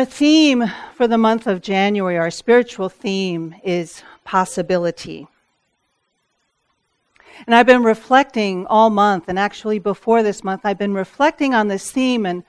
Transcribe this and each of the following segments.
Our theme for the month of January, our spiritual theme, is possibility. And I've been reflecting all month, and actually before this month, I've been reflecting on this theme and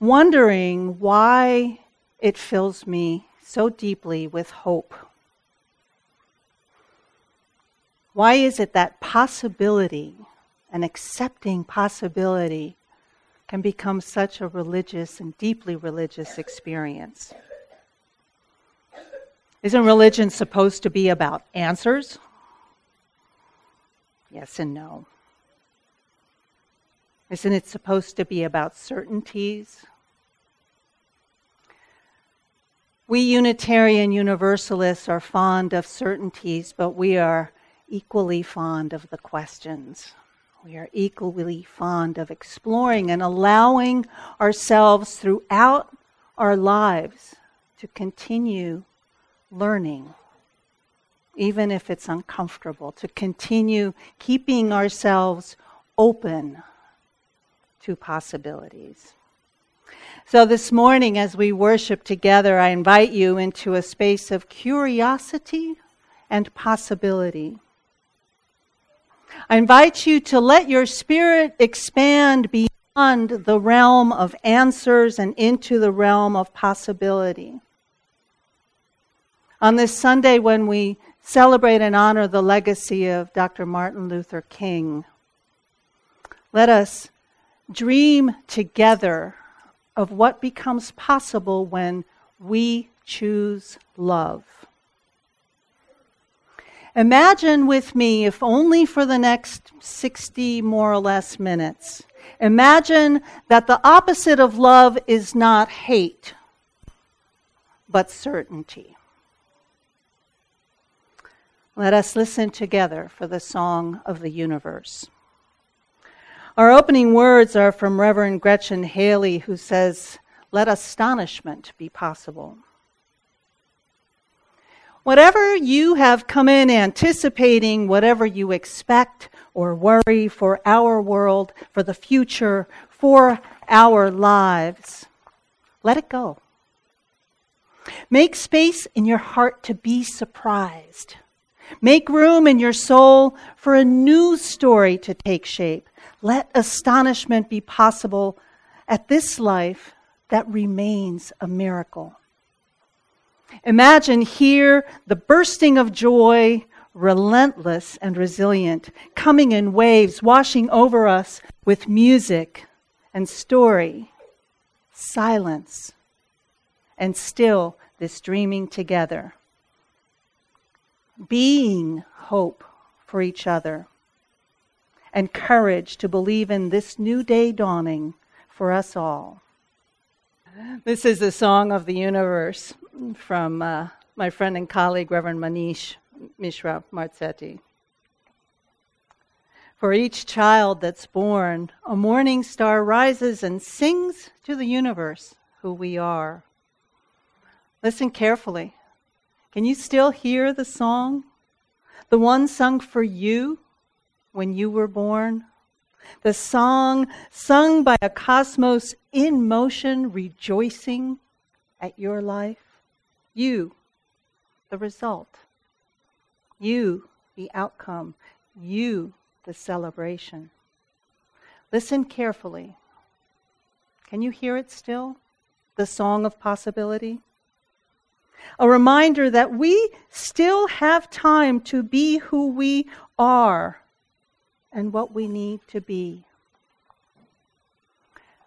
wondering why it fills me so deeply with hope. Why is it that possibility and accepting possibility can become such a religious and deeply religious experience? Isn't religion supposed to be about answers? Yes and no. Isn't it supposed to be about certainties? We Unitarian Universalists are fond of certainties, but we are equally fond of the questions. We are equally fond of exploring and allowing ourselves throughout our lives to continue learning even if it's uncomfortable, to continue keeping ourselves open to possibilities. So, this morning, as we worship together, I invite you into a space of curiosity and possibility. I invite you to let your spirit expand beyond the realm of answers and into the realm of possibility. On this Sunday, when we celebrate and honor the legacy of Dr. Martin Luther King. Let us dream together of what becomes possible when we choose love. Imagine with me, if only for the next 60 more or less minutes, imagine that the opposite of love is not hate, but certainty. Let us listen together for the song of the universe. Our opening words are from Reverend Gretchen Haley, who says, Let astonishment be possible. Whatever you have come in anticipating, whatever you expect or worry for our world, for the future, for our lives, let it go. Make space in your heart to be surprised Make room in your soul for a new story to take shape. Let astonishment be possible at this life that remains a miracle. Imagine here the bursting of joy, relentless and resilient, coming in waves, washing over us with music and story, silence, and still this dreaming together being hope for each other and courage to believe in this new day dawning for us all. This is the song of the universe from uh, my friend and colleague, Reverend Manish Mishra Marzetti. For each child that's born, a morning star rises and sings to the universe who we are. Listen carefully. Can you still hear the song? The one sung for you when you were born? The song sung by a cosmos in motion, rejoicing at your life? You, the result. You, the outcome. You, the celebration. Listen carefully. Can you hear it still? The song of possibility? a reminder that we still have time to be who we are and what we need to be.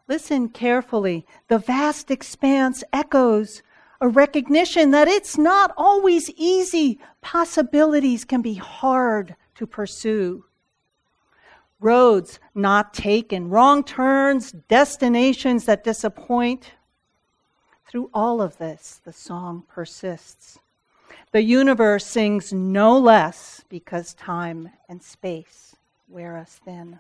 Listen carefully. The vast expanse echoes a recognition that it's not always easy. Possibilities can be hard to pursue. Roads not taken, wrong turns, destinations that disappoint. Through all of this, the song persists. The universe sings no less because time and space wear us thin.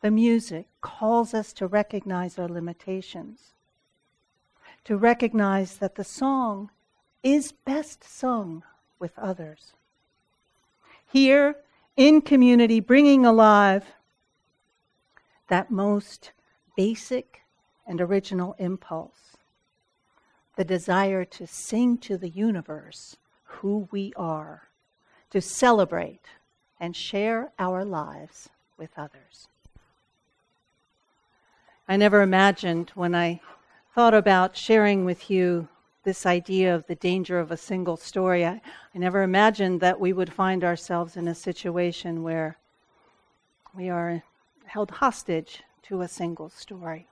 The music calls us to recognize our limitations, to recognize that the song is best sung with others. Here, in community, bringing alive that most basic and original impulse the desire to sing to the universe who we are, to celebrate and share our lives with others. I never imagined when I thought about sharing with you this idea of the danger of a single story, I, I never imagined that we would find ourselves in a situation where we are held hostage to a single story.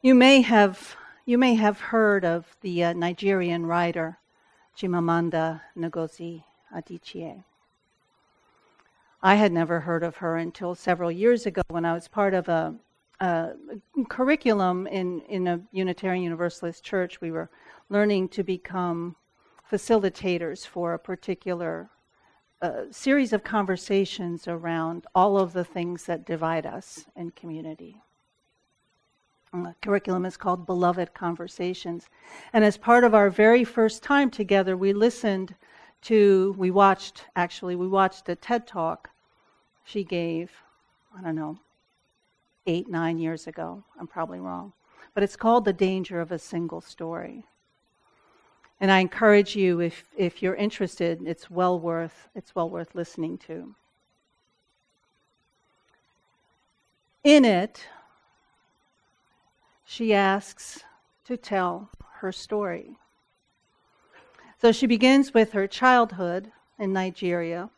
You may have, you may have heard of the uh, Nigerian writer Chimamanda Ngozi Adichie. I had never heard of her until several years ago when I was part of a, a curriculum in, in a Unitarian Universalist church. We were learning to become facilitators for a particular uh, series of conversations around all of the things that divide us in community. The curriculum is called Beloved Conversations. And as part of our very first time together, we listened to, we watched, actually, we watched a TED talk she gave, I don't know, eight, nine years ago. I'm probably wrong. But it's called The Danger of a Single Story. And I encourage you, if, if you're interested, it's well worth, it's well worth listening to. In it, she asks to tell her story. So she begins with her childhood in Nigeria.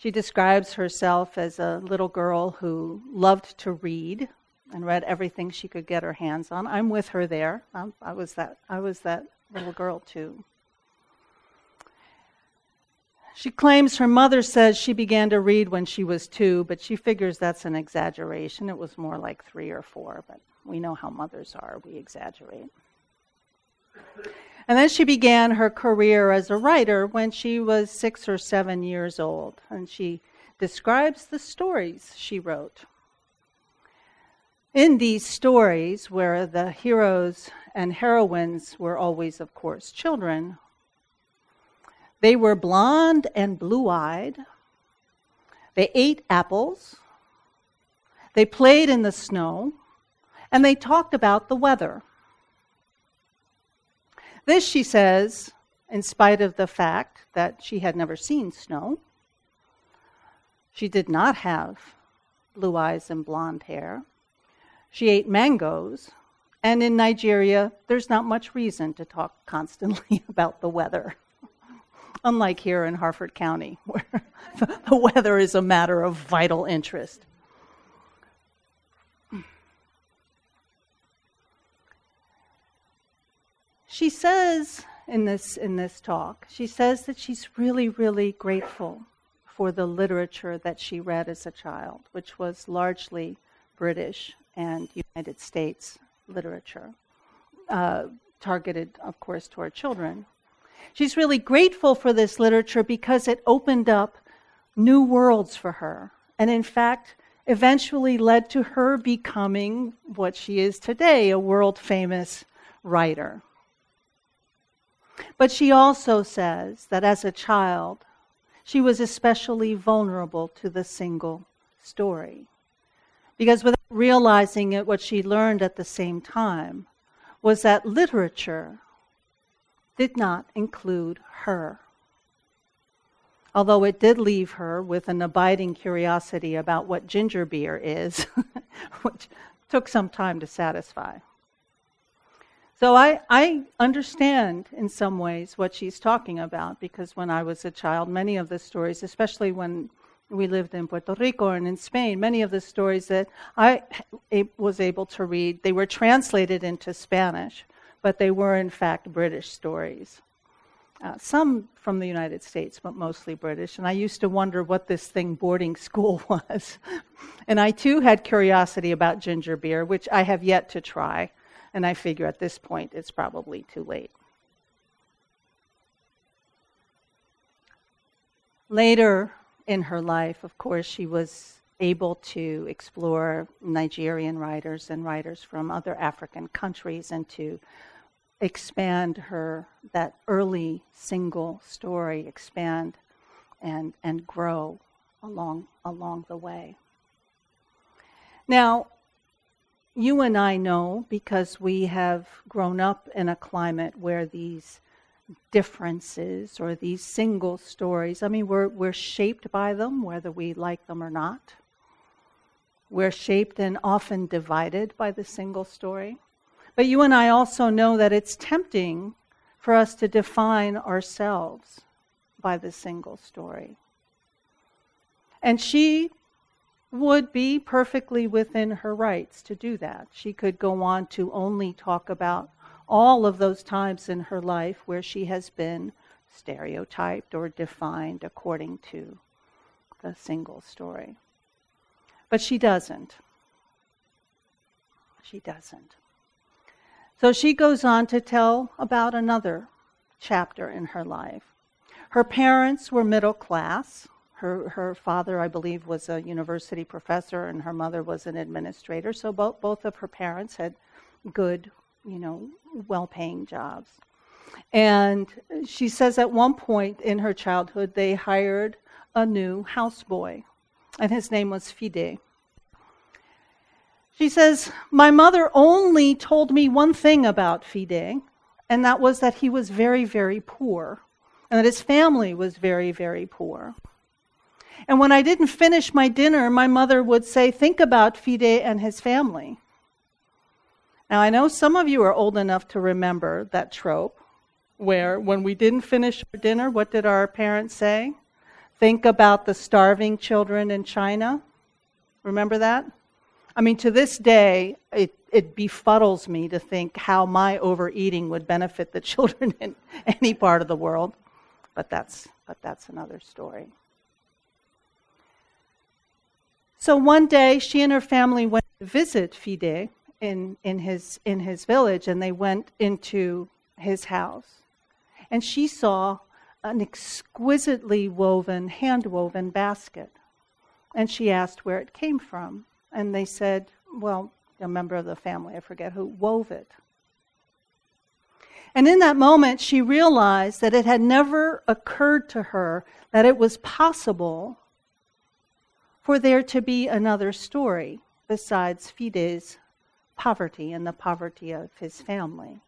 She describes herself as a little girl who loved to read and read everything she could get her hands on. I'm with her there. I'm, i was that. I was that little girl too. She claims her mother says she began to read when she was two, but she figures that's an exaggeration. It was more like three or four, but we know how mothers are. We exaggerate. And then she began her career as a writer when she was six or seven years old. And she describes the stories she wrote. In these stories, where the heroes and heroines were always, of course, children, they were blonde and blue eyed. They ate apples. They played in the snow. And they talked about the weather. This, she says, in spite of the fact that she had never seen snow. She did not have blue eyes and blonde hair. She ate mangoes. And in Nigeria, there's not much reason to talk constantly about the weather. Unlike here in Harford County, where the weather is a matter of vital interest. She says in this, in this talk, she says that she's really, really grateful for the literature that she read as a child, which was largely British and United States literature, uh, targeted, of course, toward children. She's really grateful for this literature because it opened up new worlds for her. And in fact, eventually led to her becoming what she is today a world famous writer. But she also says that as a child, she was especially vulnerable to the single story. Because without realizing it, what she learned at the same time was that literature did not include her. Although it did leave her with an abiding curiosity about what ginger beer is, which took some time to satisfy. So I, I understand in some ways what she's talking about because when I was a child, many of the stories, especially when we lived in Puerto Rico and in Spain, many of the stories that I was able to read, they were translated into Spanish, but they were in fact British stories. Uh, some from the United States, but mostly British. And I used to wonder what this thing boarding school was. and I too had curiosity about ginger beer, which I have yet to try. And I figure at this point it's probably too late. Later in her life, of course, she was able to explore Nigerian writers and writers from other African countries and to expand her that early single story expand and and grow along along the way. Now, you and I know because we have grown up in a climate where these differences or these single stories, I mean, we're, we're shaped by them, whether we like them or not. We're shaped and often divided by the single story. But you and I also know that it's tempting for us to define ourselves by the single story. And she would be perfectly within her rights to do that. She could go on to only talk about all of those times in her life where she has been stereotyped or defined according to the single story. But she doesn't. She doesn't. So she goes on to tell about another chapter in her life. Her parents were middle class. Her, her father, I believe, was a university professor, and her mother was an administrator. So both, both of her parents had good, you know, well paying jobs. And she says at one point in her childhood, they hired a new houseboy, and his name was Fide. She says, My mother only told me one thing about Fide, and that was that he was very, very poor, and that his family was very, very poor. And when I didn't finish my dinner, my mother would say, Think about Fide and his family. Now, I know some of you are old enough to remember that trope where when we didn't finish our dinner, what did our parents say? Think about the starving children in China. Remember that? I mean, to this day, it, it befuddles me to think how my overeating would benefit the children in any part of the world. But that's, but that's another story. So one day, she and her family went to visit Fide in, in, his, in his village, and they went into his house. And she saw an exquisitely woven, hand woven basket. And she asked where it came from. And they said, well, a member of the family, I forget who, wove it. And in that moment, she realized that it had never occurred to her that it was possible for there to be another story besides Fide's poverty and the poverty of his family.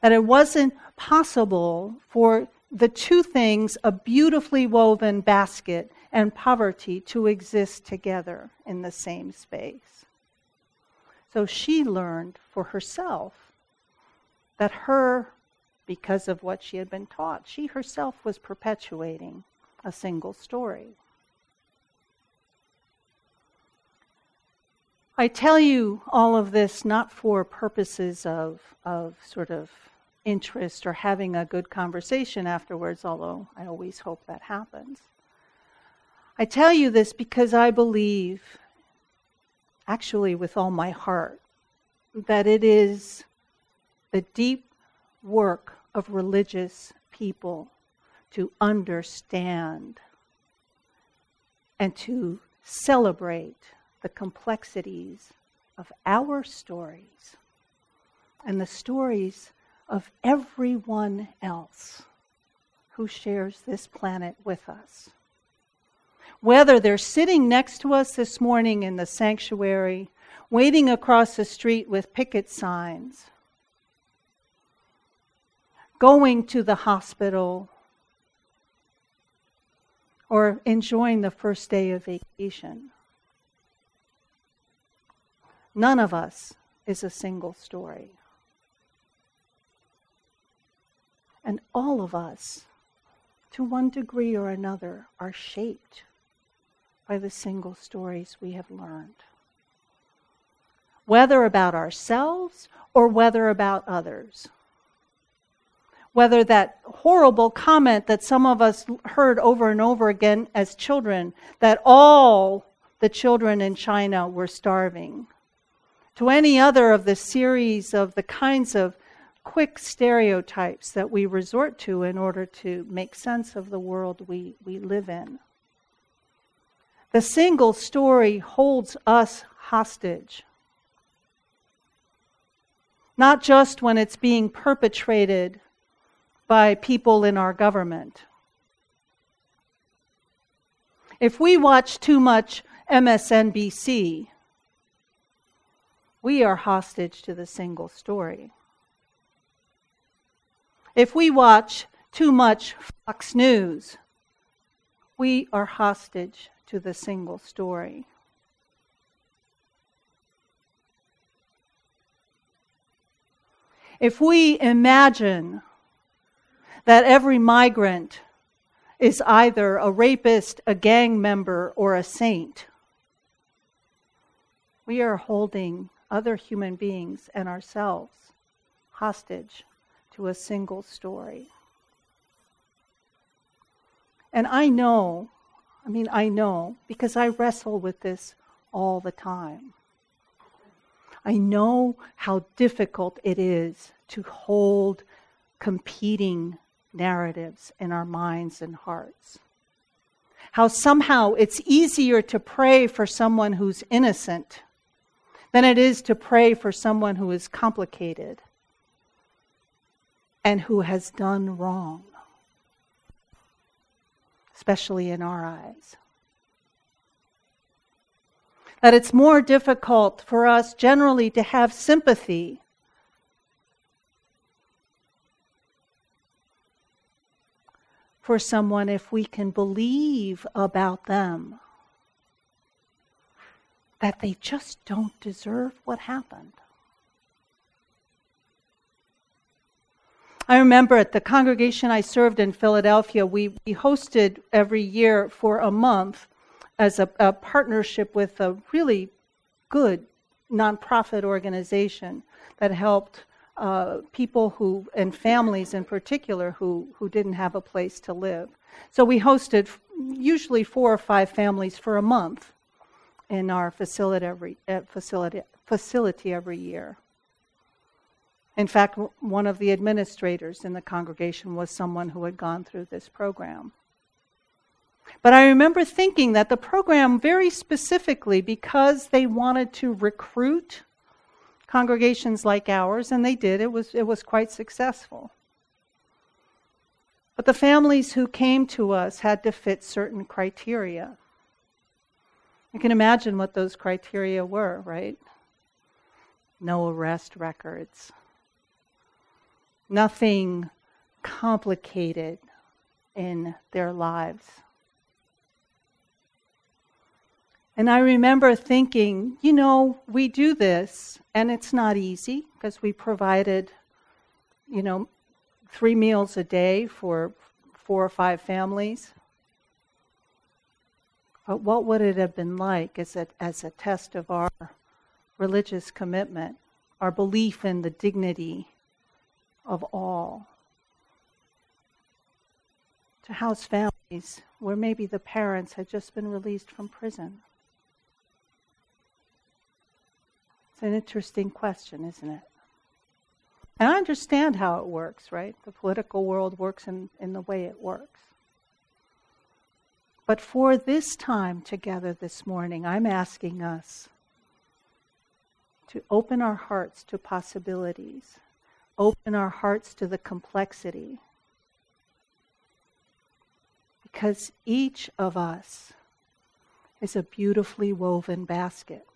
That it wasn't possible for the two things, a beautifully woven basket and poverty, to exist together in the same space. So she learned for herself that her, because of what she had been taught, she herself was perpetuating a single story. I tell you all of this not for purposes of, of sort of interest or having a good conversation afterwards, although I always hope that happens. I tell you this because I believe, actually with all my heart, that it is the deep work of religious people to understand and to celebrate the complexities of our stories and the stories of everyone else who shares this planet with us. Whether they're sitting next to us this morning in the sanctuary, waiting across the street with picket signs, going to the hospital, or enjoying the first day of vacation. None of us is a single story. And all of us, to one degree or another, are shaped by the single stories we have learned. Whether about ourselves or whether about others. Whether that horrible comment that some of us heard over and over again as children that all the children in China were starving to any other of the series of the kinds of quick stereotypes that we resort to in order to make sense of the world we, we live in. The single story holds us hostage. Not just when it's being perpetrated by people in our government. If we watch too much MSNBC, we are hostage to the single story. If we watch too much Fox News, we are hostage to the single story. If we imagine that every migrant is either a rapist, a gang member, or a saint, we are holding other human beings and ourselves hostage to a single story. And I know, I mean, I know because I wrestle with this all the time. I know how difficult it is to hold competing narratives in our minds and hearts. How somehow it's easier to pray for someone who's innocent than it is to pray for someone who is complicated and who has done wrong, especially in our eyes. That it's more difficult for us generally to have sympathy for someone if we can believe about them that they just don't deserve what happened. I remember at the congregation I served in Philadelphia, we, we hosted every year for a month as a, a partnership with a really good nonprofit organization that helped uh, people who and families in particular who who didn't have a place to live. So we hosted usually four or five families for a month, in our facility every, uh, facility, facility every year. In fact, one of the administrators in the congregation was someone who had gone through this program. But I remember thinking that the program, very specifically, because they wanted to recruit congregations like ours, and they did, it was, it was quite successful. But the families who came to us had to fit certain criteria. You can imagine what those criteria were, right? No arrest records, nothing complicated in their lives. And I remember thinking, you know, we do this, and it's not easy because we provided, you know, three meals a day for four or five families. But what would it have been like as a, as a test of our religious commitment, our belief in the dignity of all? To house families where maybe the parents had just been released from prison. It's an interesting question, isn't it? And I understand how it works, right? The political world works in, in the way it works. But for this time together this morning, I'm asking us to open our hearts to possibilities, open our hearts to the complexity. Because each of us is a beautifully woven basket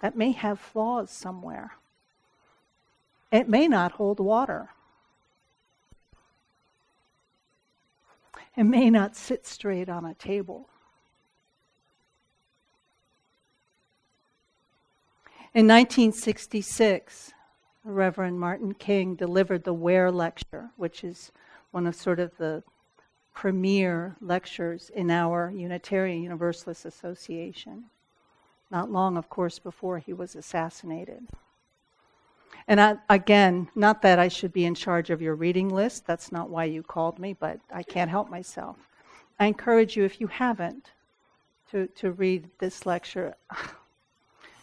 that may have flaws somewhere. It may not hold water. It may not sit straight on a table. In 1966, Reverend Martin King delivered the Ware Lecture, which is one of sort of the premier lectures in our Unitarian Universalist Association. Not long, of course, before he was assassinated. And I, again, not that I should be in charge of your reading list. That's not why you called me, but I can't help myself. I encourage you, if you haven't, to, to read this lecture.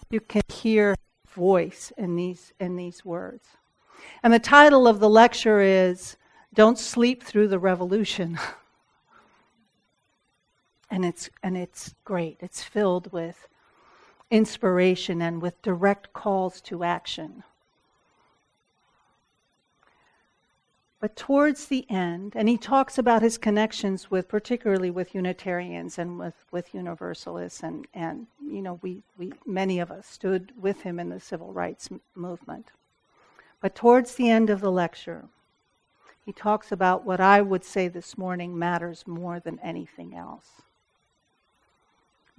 You can hear voice in these, in these words. And the title of the lecture is Don't Sleep Through the Revolution. and, it's, and it's great. It's filled with inspiration and with direct calls to action. But towards the end, and he talks about his connections with, particularly with Unitarians and with, with Universalists, and, and you know, we, we, many of us stood with him in the civil rights movement. But towards the end of the lecture, he talks about what I would say this morning matters more than anything else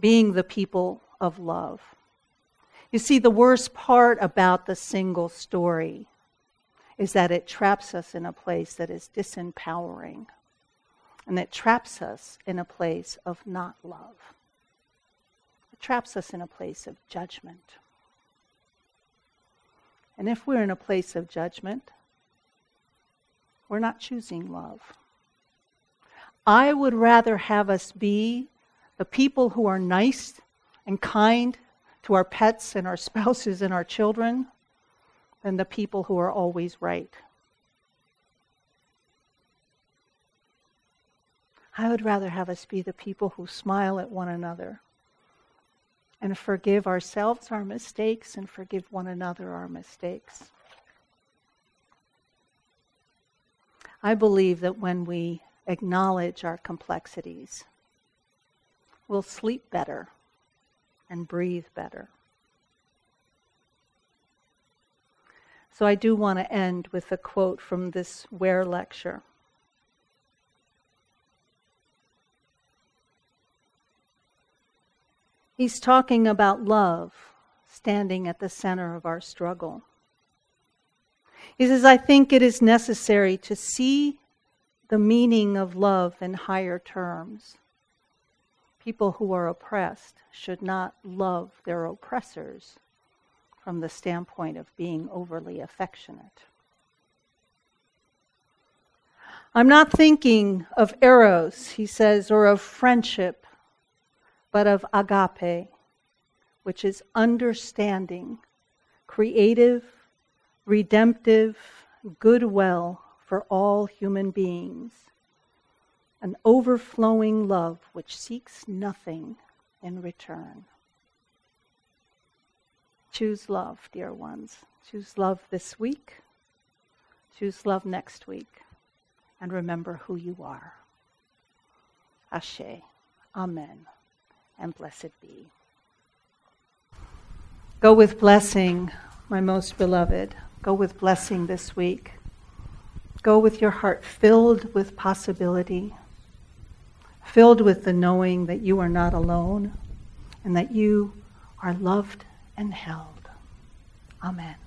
being the people of love. You see, the worst part about the single story is that it traps us in a place that is disempowering and it traps us in a place of not love. It traps us in a place of judgment. And if we're in a place of judgment, we're not choosing love. I would rather have us be the people who are nice and kind to our pets and our spouses and our children than the people who are always right. I would rather have us be the people who smile at one another and forgive ourselves our mistakes and forgive one another our mistakes. I believe that when we acknowledge our complexities, we'll sleep better and breathe better. So I do want to end with a quote from this Ware lecture. He's talking about love standing at the center of our struggle. He says, I think it is necessary to see the meaning of love in higher terms. People who are oppressed should not love their oppressors, from the standpoint of being overly affectionate. I'm not thinking of eros, he says, or of friendship, but of agape, which is understanding, creative, redemptive goodwill for all human beings, an overflowing love which seeks nothing in return. Choose love, dear ones. Choose love this week. Choose love next week. And remember who you are. Ashe. Amen. And blessed be. Go with blessing, my most beloved. Go with blessing this week. Go with your heart filled with possibility, filled with the knowing that you are not alone and that you are loved and held. Amen.